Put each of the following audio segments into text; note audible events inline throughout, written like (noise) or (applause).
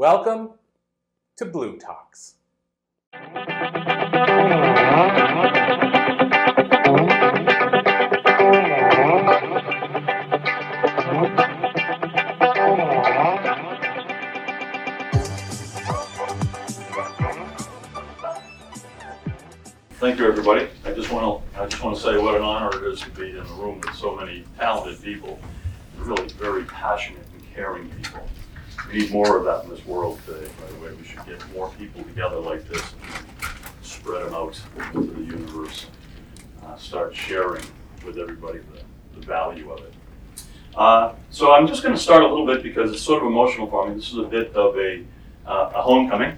Welcome to bLU Talks. Thank you, everybody. I just want to, I just want to say what an honor it is to be in a room with so many talented people, really very passionate and caring people. We need more of that in this world today, by the way. We should get more people together like this and spread them out into the universe. Uh, start sharing with everybody the, the value of it. Uh, so I'm just going to start a little bit because it's sort of emotional for me. This is a bit of a, uh, a homecoming.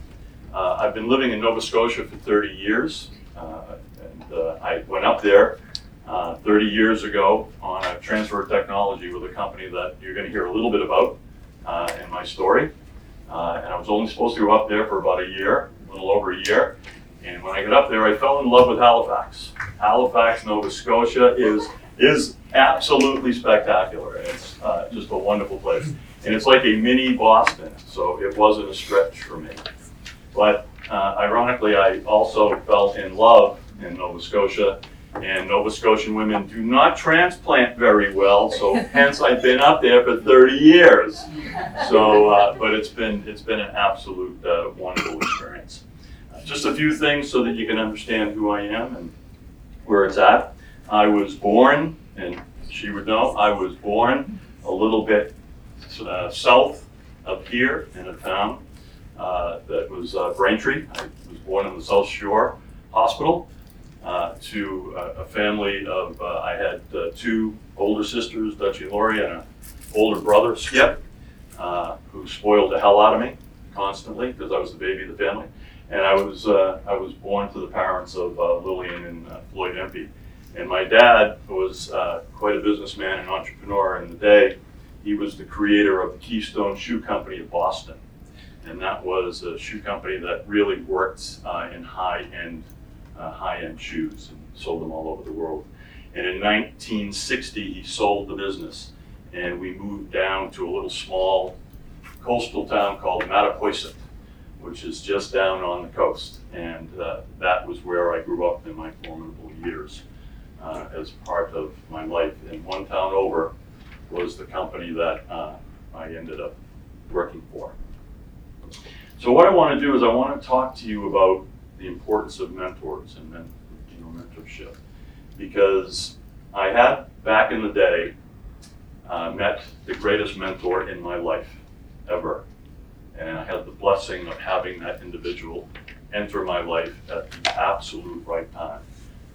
Uh, I've been living in Nova Scotia for 30 years. Uh, and uh, I went up there uh, 30 years ago on a transfer of technology with a company that you're going to hear a little bit about uh, in my story. Uh, and I was only supposed to go up there for about a year, a little over a year. And when I got up there, I fell in love with Halifax. Halifax, Nova Scotia is is absolutely spectacular. It's uh, just a wonderful place. And it's like a mini Boston, so it wasn't a stretch for me. But uh, ironically, I also fell in love in Nova Scotia, and Nova Scotian women do not transplant very well, so hence I've been up there for 30 years. So, uh, but it's been it's been an absolute uh, wonderful experience. Uh, just a few things so that you can understand who I am and where it's at. I was born, and she would know, I was born a little bit uh, south of here in a town uh, that was uh, Braintree. I was born in the South Shore Hospital uh, to a, a family of, uh, I had uh, two older sisters, Dutchie Lori, and an older brother, Skip, uh, who spoiled the hell out of me constantly because I was the baby of the family. And I was, I was born to the parents of Lillian and Floyd Empey. And my dad was quite a businessman and entrepreneur in the day. He was the creator of the Keystone Shoe Company of Boston and that was a shoe company that really worked uh, in high-end, uh, high-end shoes and sold them all over the world. And in 1960, he sold the business, and we moved down to a little small coastal town called Mattapoisett, which is just down on the coast. And uh, that was where I grew up in my formidable years uh, as part of my life. And one town over was the company that uh, I ended up working for. So what I want to do is I want to talk to you about the importance of mentors and men, you know, mentorship, because I had back in the day uh, met the greatest mentor in my life ever, and I had the blessing of having that individual enter my life at the absolute right time.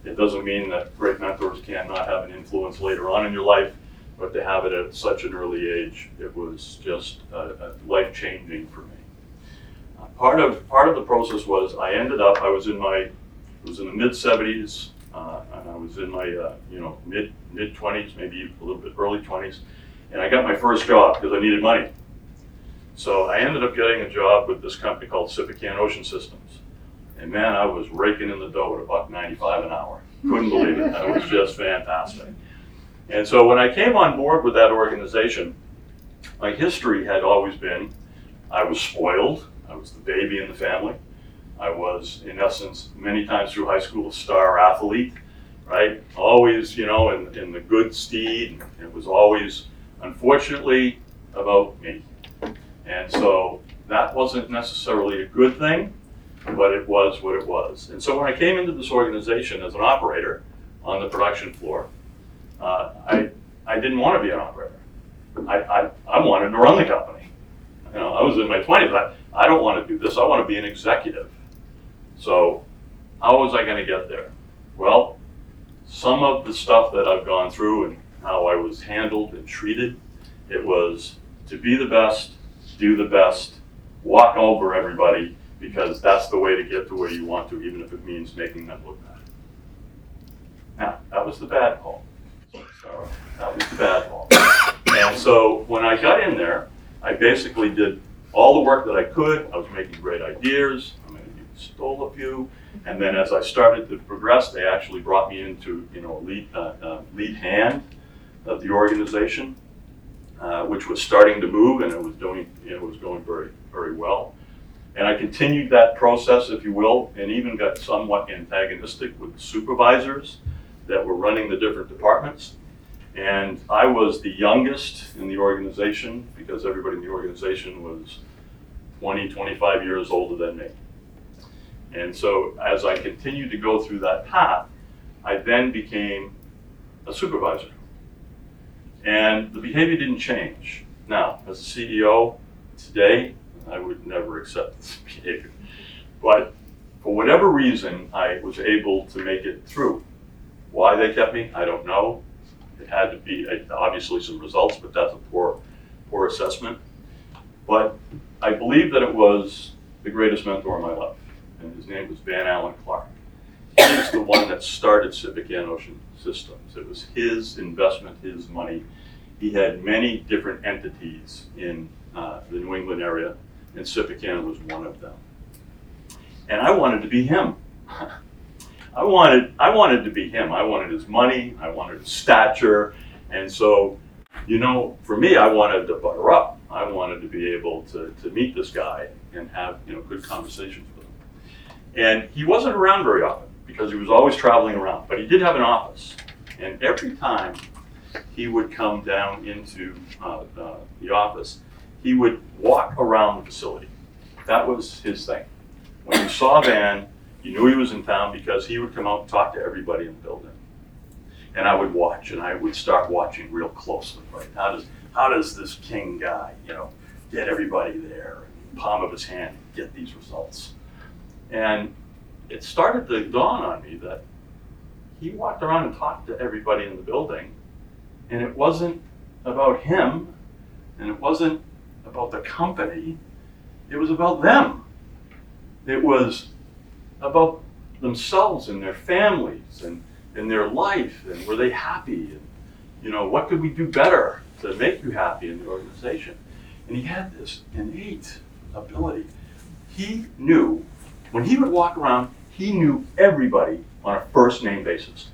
It doesn't mean that great mentors cannot have an influence later on in your life, but to have it at such an early age, it was just uh, uh, life changing for me part of part of the process was I ended up I was in my was in the mid 70s uh, and I was in my uh, you know mid mid 20s maybe a little bit early 20s and I got my first job because I needed money. So I ended up getting a job with this company called Sippican Ocean Systems and man I was raking in the dough at about 95 an hour. Couldn't believe it. It was just fantastic. And so when I came on board with that organization my history had always been I was spoiled I was the baby in the family. I was, in essence, many times through high school, a star athlete, right? Always, you know, in, in the good steed. It was always, unfortunately, about me. And so that wasn't necessarily a good thing, but it was what it was. And so when I came into this organization as an operator on the production floor, uh, I, I didn't want to be an operator. I, I, I wanted to run the company. You know, I was in my 20s. I, I don't want to do this. I want to be an executive. So, how was I going to get there? Well, some of the stuff that I've gone through and how I was handled and treated, it was to be the best, do the best, walk over everybody because that's the way to get to where you want to, even if it means making them look bad. Now, that was the bad call. So, that was the bad call. And so when I got in there, I basically did all the work that I could. I was making great ideas. I mean, stole a few. And then as I started to progress, they actually brought me into, you know, lead, uh, uh, lead hand of the organization, uh, which was starting to move and it was doing, you it was going very, very well. And I continued that process, if you will, and even got somewhat antagonistic with the supervisors that were running the different departments. And I was the youngest in the organization because everybody in the organization was 20, 25 years older than me. And so as I continued to go through that path, I then became a supervisor. And the behavior didn't change. Now, as a CEO today, I would never accept (laughs) this behavior. But for whatever reason, I was able to make it through. Why they kept me, I don't know. It had to be obviously some results, but that's a poor, poor assessment. But I believe that it was the greatest mentor in my life, and his name was Van Allen Clark. He is the one that started Sippican Ocean Systems. It was his investment, his money. He had many different entities in uh, the New England area, and Sippican was one of them. And I wanted to be him. (laughs) I wanted, I wanted to be him. I wanted his money. I wanted his stature. And so, you know, for me, I wanted to butter up. I wanted to be able to, to meet this guy and have, you know, good conversations with him. And he wasn't around very often because he was always traveling around, but he did have an office. And every time he would come down into uh, uh, the office, he would walk around the facility. That was his thing. When you saw Van, you knew he was in town because he would come out and talk to everybody in the building. And I would watch, and I would start watching real closely. Right? How does how does this king guy, you know, get everybody there, palm of his hand, get these results? And it started to dawn on me that he walked around and talked to everybody in the building, and it wasn't about him, and it wasn't about the company. It was about them. It was about themselves and their families and, and their life and were they happy? And you know what could we do better to make you happy in the organization? And he had this innate ability. He knew when he would walk around he knew everybody on a first name basis.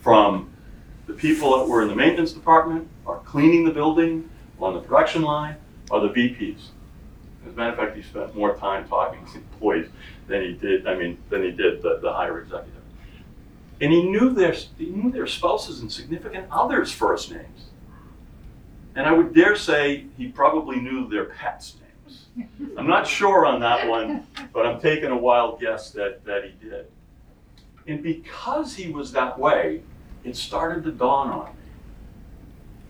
From the people that were in the maintenance department or cleaning the building on the production line or the VPs. As a matter of fact, he spent more time talking to employees than he did, I mean, than he did the, the higher executive. And he knew their, he knew their spouses and significant others' first names. And I would dare say he probably knew their pets' names. I'm not sure on that one, but I'm taking a wild guess that, that he did. And because he was that way, it started to dawn on me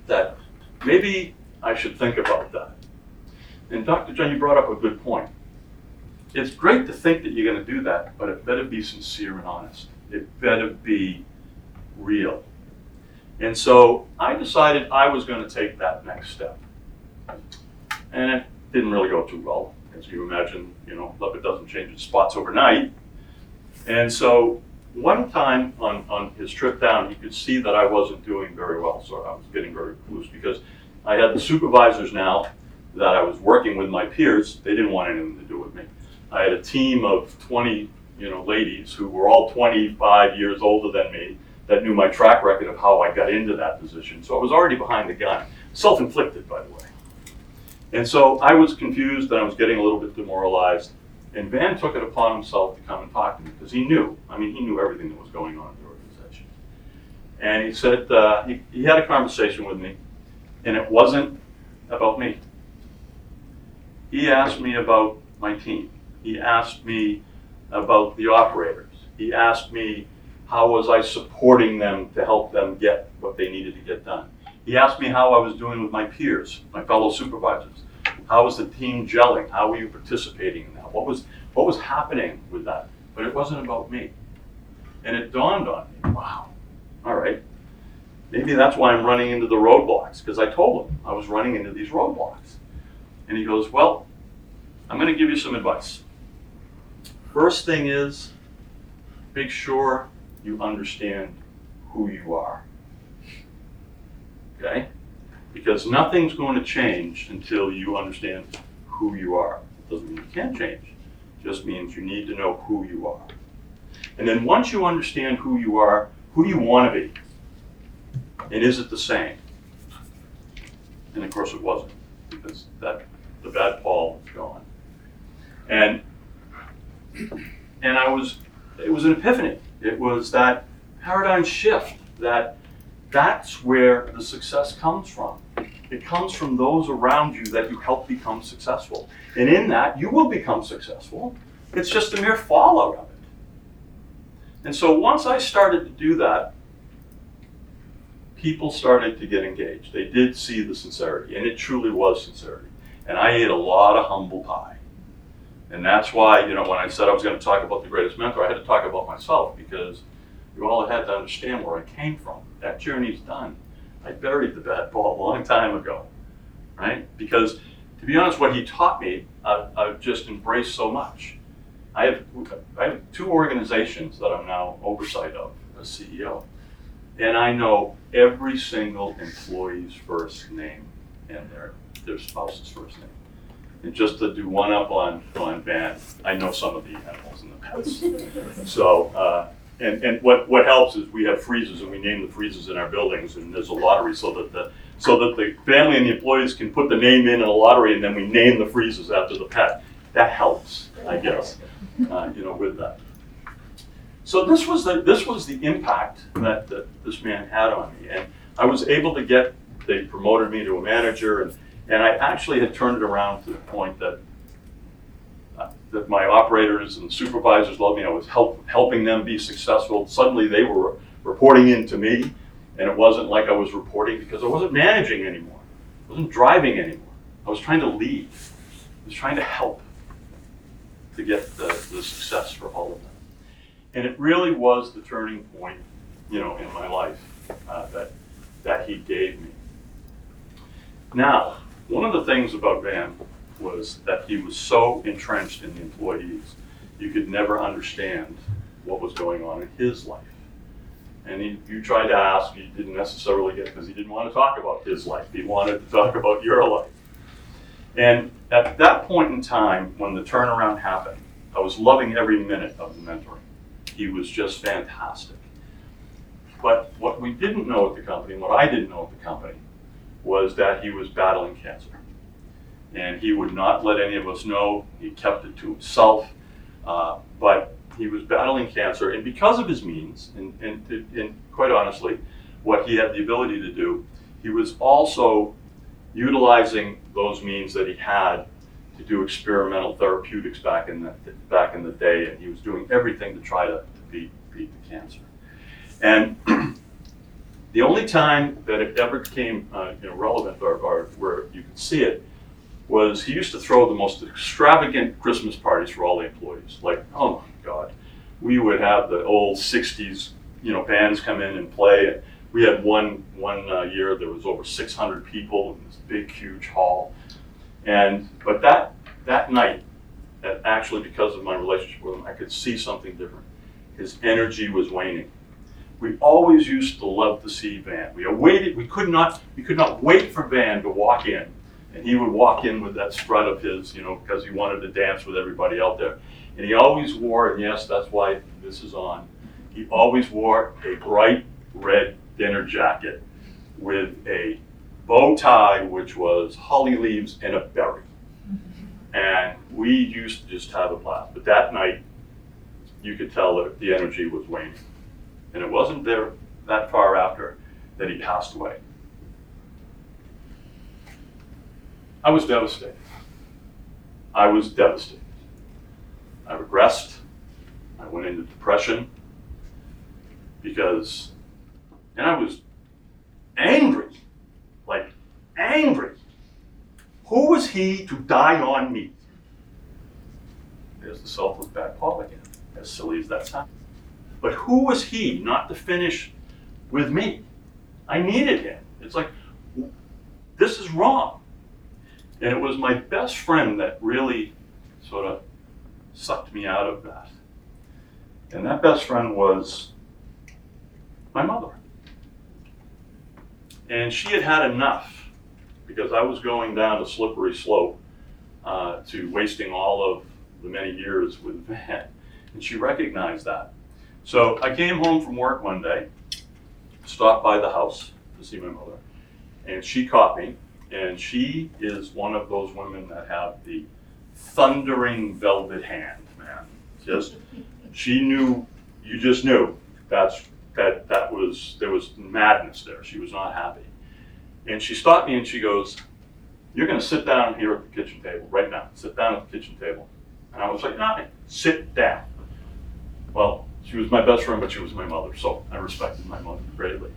that maybe I should think about that. And Dr. John, you brought up a good point it's great to think that you're going to do that, but it better be sincere and honest. It better be real. And so I decided I was going to take that next step. And it didn't really go too well. As you imagine, you know, leopard doesn't change its spots overnight. And so one time on, on his trip down, he could see that I wasn't doing very well. So I was getting very loose because I had the supervisors now that I was working with my peers. They didn't want anything to do with me. I had a team of 20, you know, ladies who were all 25 years older than me that knew my track record of how I got into that position. So I was already behind the gun, self-inflicted, by the way. And so I was confused and I was getting a little bit demoralized. And Van took it upon himself to come and talk to me because he knew. I mean, he knew everything that was going on in the organization. And he said uh, he, he had a conversation with me, and it wasn't about me. He asked me about my team. He asked me about the operators. He asked me how was I supporting them to help them get what they needed to get done. He asked me how I was doing with my peers, my fellow supervisors. How was the team gelling? How were you participating in that? What was what was happening with that? But it wasn't about me. And it dawned on me, wow, all right. Maybe that's why I'm running into the roadblocks, because I told him I was running into these roadblocks. And he goes, Well, I'm going to give you some advice. First thing is, make sure you understand who you are. Okay? Because nothing's going to change until you understand who you are. It doesn't mean you can't change. It just means you need to know who you are. And then once you understand who you are, who do you want to be? And is it the same? And of course it wasn't, because that the bad Paul was gone. And and I was it was an epiphany. It was that paradigm shift that that's where the success comes from. It comes from those around you that you help become successful. And in that, you will become successful. It's just a mere fallout of it. And so once I started to do that, people started to get engaged. They did see the sincerity, and it truly was sincerity. And I ate a lot of humble pie. And that's why, you know, when I said I was going to talk about the greatest mentor, I had to talk about myself because you all had to understand where I came from. That journey's done. I buried the bad Paul a long time ago, right? Because to be honest, what he taught me, I've, just embraced so much. I have, I have two organizations that I'm now oversight of as CEO. And I know every single employee's first name and their, their spouse's first name. And just to do one up on, on Van, I know some of the animals and the pets. (laughs) So, uh, and, and what, what helps is we have freezers and we name the freezers in our buildings and there's a lottery so that the, so that the family and the employees can put the name in in a lottery and then we name the freezers after the pet. That helps, I guess, uh, you know, with that. So this was the, this was the impact that, that this man had on me. And I was able to get, they promoted me to a manager and, and I actually had turned it around to the point that uh, that my operators and supervisors loved me. I was help, helping them be successful. Suddenly they were reporting in to me, and it wasn't like I was reporting because I wasn't managing anymore. I wasn't driving anymore. I was trying to lead. I was trying to help to get the, the success for all of them. And it really was the turning point, you know, in my life uh, that that he gave me. Now, one of the things about Van was that he was so entrenched in the employees, you could never understand what was going on in his life. And he, you tried to ask, you didn't necessarily get because he didn't want to talk about his life. He wanted to talk (laughs) about your life. And at that point in time, when the turnaround happened, I was loving every minute of the mentoring. He was just fantastic. But what we didn't know at the company, what I didn't know at the company, was that he was battling cancer and he would not let any of us know. He kept it to himself. Uh, but he was battling cancer, and because of his means, and, and, and quite honestly, what he had the ability to do, he was also utilizing those means that he had to do experimental therapeutics back in the back in the day, and he was doing everything to try to, to beat beat the cancer. And (clears throat) the only time that it ever became uh, you know, relevant or, or where you could see it was he used to throw the most extravagant Christmas parties for all the employees. Like, oh my God, we would have the old '60s, you know, bands come in and play. And We had one one uh, year there was over 600 people in this big, huge hall, and but that that night, actually because of my relationship with him, I could see something different. His energy was waning. We always used to love to see Van. We waited. We could not. We could not wait for Van to walk in and he would walk in with that strut of his, you know, because he wanted to dance with everybody out there. And he always wore, and yes, that's why this is on, he always wore a bright red dinner jacket with a bow tie, which was holly leaves and a berry. And we used to just have a blast. But that night, you could tell that the energy was waning. And it wasn't there that far after that he passed away. I was devastated. I was devastated. I regressed. I went into depression because, and I was angry, like angry. Who was he to die on me? There's the selfless bad Paul again, as silly as that sounds. But who was he not to finish with me? I needed him. It's like, this is wrong. And it was my best friend that really sort of sucked me out of that. And that best friend was my mother. And she had had enough because I was going down a slippery slope uh, to wasting all of the many years with Van. And she recognized that. So I came home from work one day, stopped by the house to see my mother, and she caught me. And she is one of those women that have the thundering velvet hand, man. Just, she knew, you just knew that's that that was there was madness there. She was not happy. And she stopped me and she goes, You're gonna sit down here at the kitchen table right now. Sit down at the kitchen table. And I was like, no, sit down. Well, she was my best friend, but she was my mother, so I respected my mother greatly.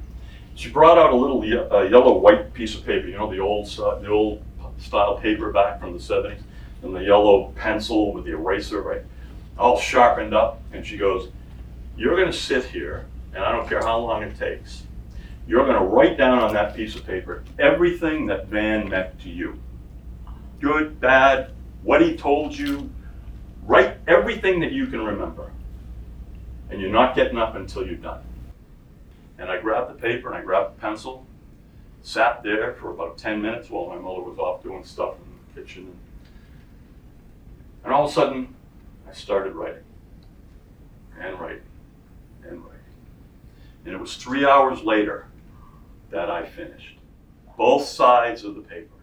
She brought out a little ye- uh, yellow white piece of paper, you know, the old st- the old style paper back from the 70s, and the yellow pencil with the eraser, right? All sharpened up, and she goes, You're gonna sit here, and I don't care how long it takes. You're gonna write down on that piece of paper everything that Van meant to you. Good, bad, what he told you, write everything that you can remember. And you're not getting up until you're done. And I grabbed the paper and I grabbed the pencil, sat there for about 10 minutes while my mother was off doing stuff in the kitchen. And all of a sudden, I started writing and writing and writing. And it was three hours later that I finished both sides of the paper.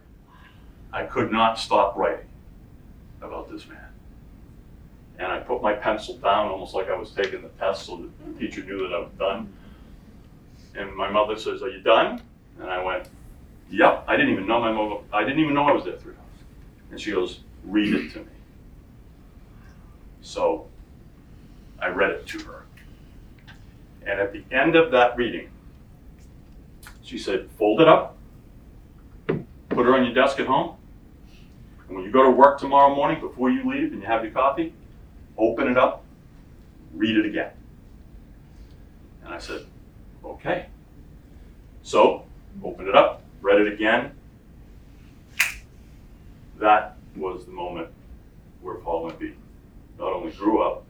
I could not stop writing about this man. And I put my pencil down almost like I was taking the test so that the teacher knew that I was done. And my mother says, Are you done? And I went, Yep. I didn't even know my mother, I didn't even know I was there three hours. And she goes, Read it to me. So I read it to her. And at the end of that reading, she said, Fold it up, put it on your desk at home, and when you go to work tomorrow morning, before you leave and you have your coffee, open it up, read it again. And I said, okay. So, opened it up, read it again. That was the moment where Paul Empey not only grew up,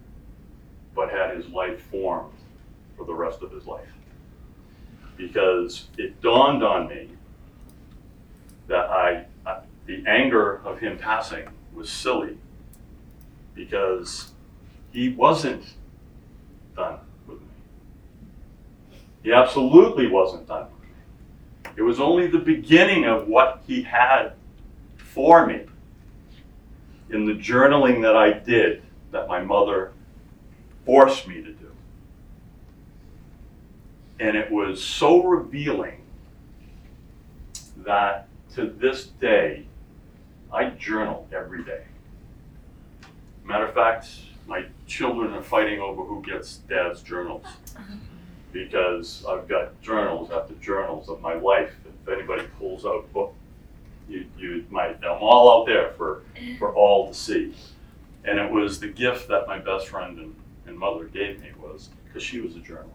but had his life formed for the rest of his life. Because it dawned on me that I, I the anger of him passing was silly because he wasn't done with me. He absolutely wasn't done with me. It was only the beginning of what he had for me in the journaling that I did that my mother forced me to do. And it was so revealing that to this day, I journal every day. Matter of fact, my children are fighting over who gets dad's journals. Because I've got journals after journals of my life. If anybody pulls out a book, you, you might, I'm all out there for, for all to see. And it was the gift that my best friend and, and mother gave me was because she was a journaler.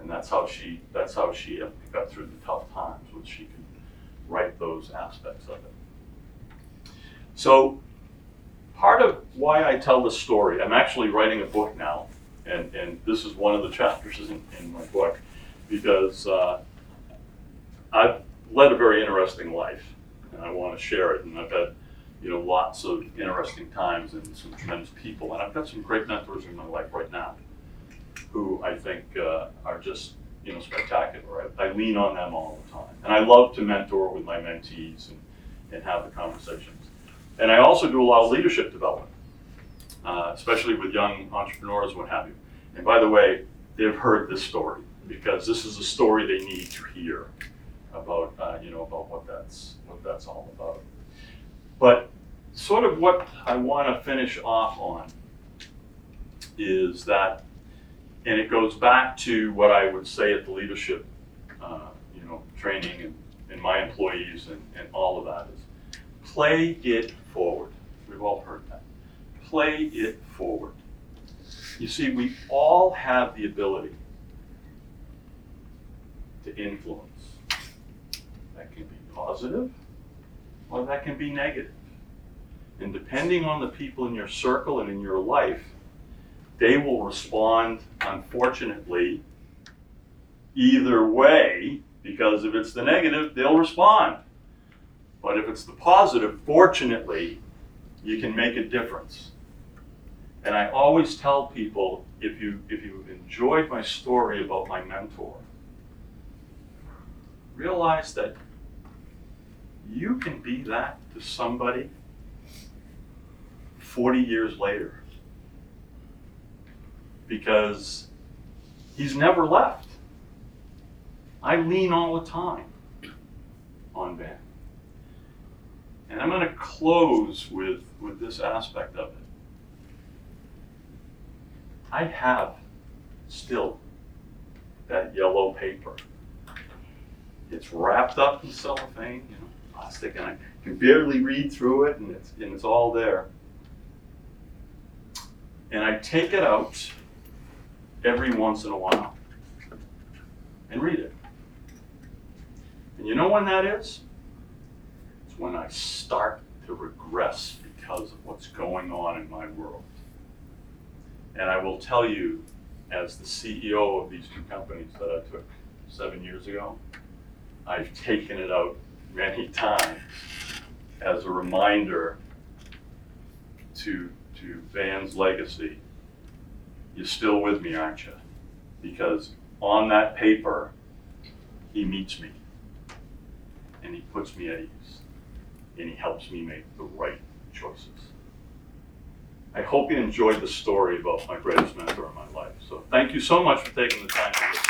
And that's how she that's how she uh, got through the tough times was she could write those aspects of it. So part of why I tell this story, I'm actually writing a book now, and, and this is one of the chapters in, in my book, because uh, I've led a very interesting life, and I want to share it, and I've had you know lots of interesting times and some tremendous people, and I've got some great mentors in my life right now, who I think uh, are just you know spectacular. I, I lean on them all the time, and I love to mentor with my mentees and, and have the conversations. And I also do a lot of leadership development, uh, especially with young entrepreneurs, what have you. And by the way, they've heard this story because this is a story they need to hear about, uh, you know, about what that's what that's all about. But sort of what I want to finish off on is that, and it goes back to what I would say at the leadership, uh, you know, training and, and my employees and, and all of that is play it forward. We've all heard. Play it forward. You see, we all have the ability to influence. That can be positive or that can be negative. And depending on the people in your circle and in your life, they will respond, unfortunately, either way, because if it's the negative, they'll respond. But if it's the positive, fortunately, you can make a difference. And I always tell people if you if you enjoyed my story about my mentor, realize that you can be that to somebody 40 years later because he's never left. I lean all the time on Ben. And I'm going to close with, with this aspect of it. I have still that yellow paper. It's wrapped up in cellophane, you know, plastic, and I can barely read through it, and it's, and it's all there. And I take it out every once in a while and read it. And you know when that is? It's when I start to regress because of what's going on in my world. And I will tell you, as the CEO of these two companies that I took seven years ago, I've taken it out many (laughs) times as a reminder to, to Van's legacy. You're still with me, aren't you? Because on that paper, he meets me and he puts me at ease and he helps me make the right choices. I hope you enjoyed the story about my greatest mentor in my life. So thank you so much for taking the time to listen.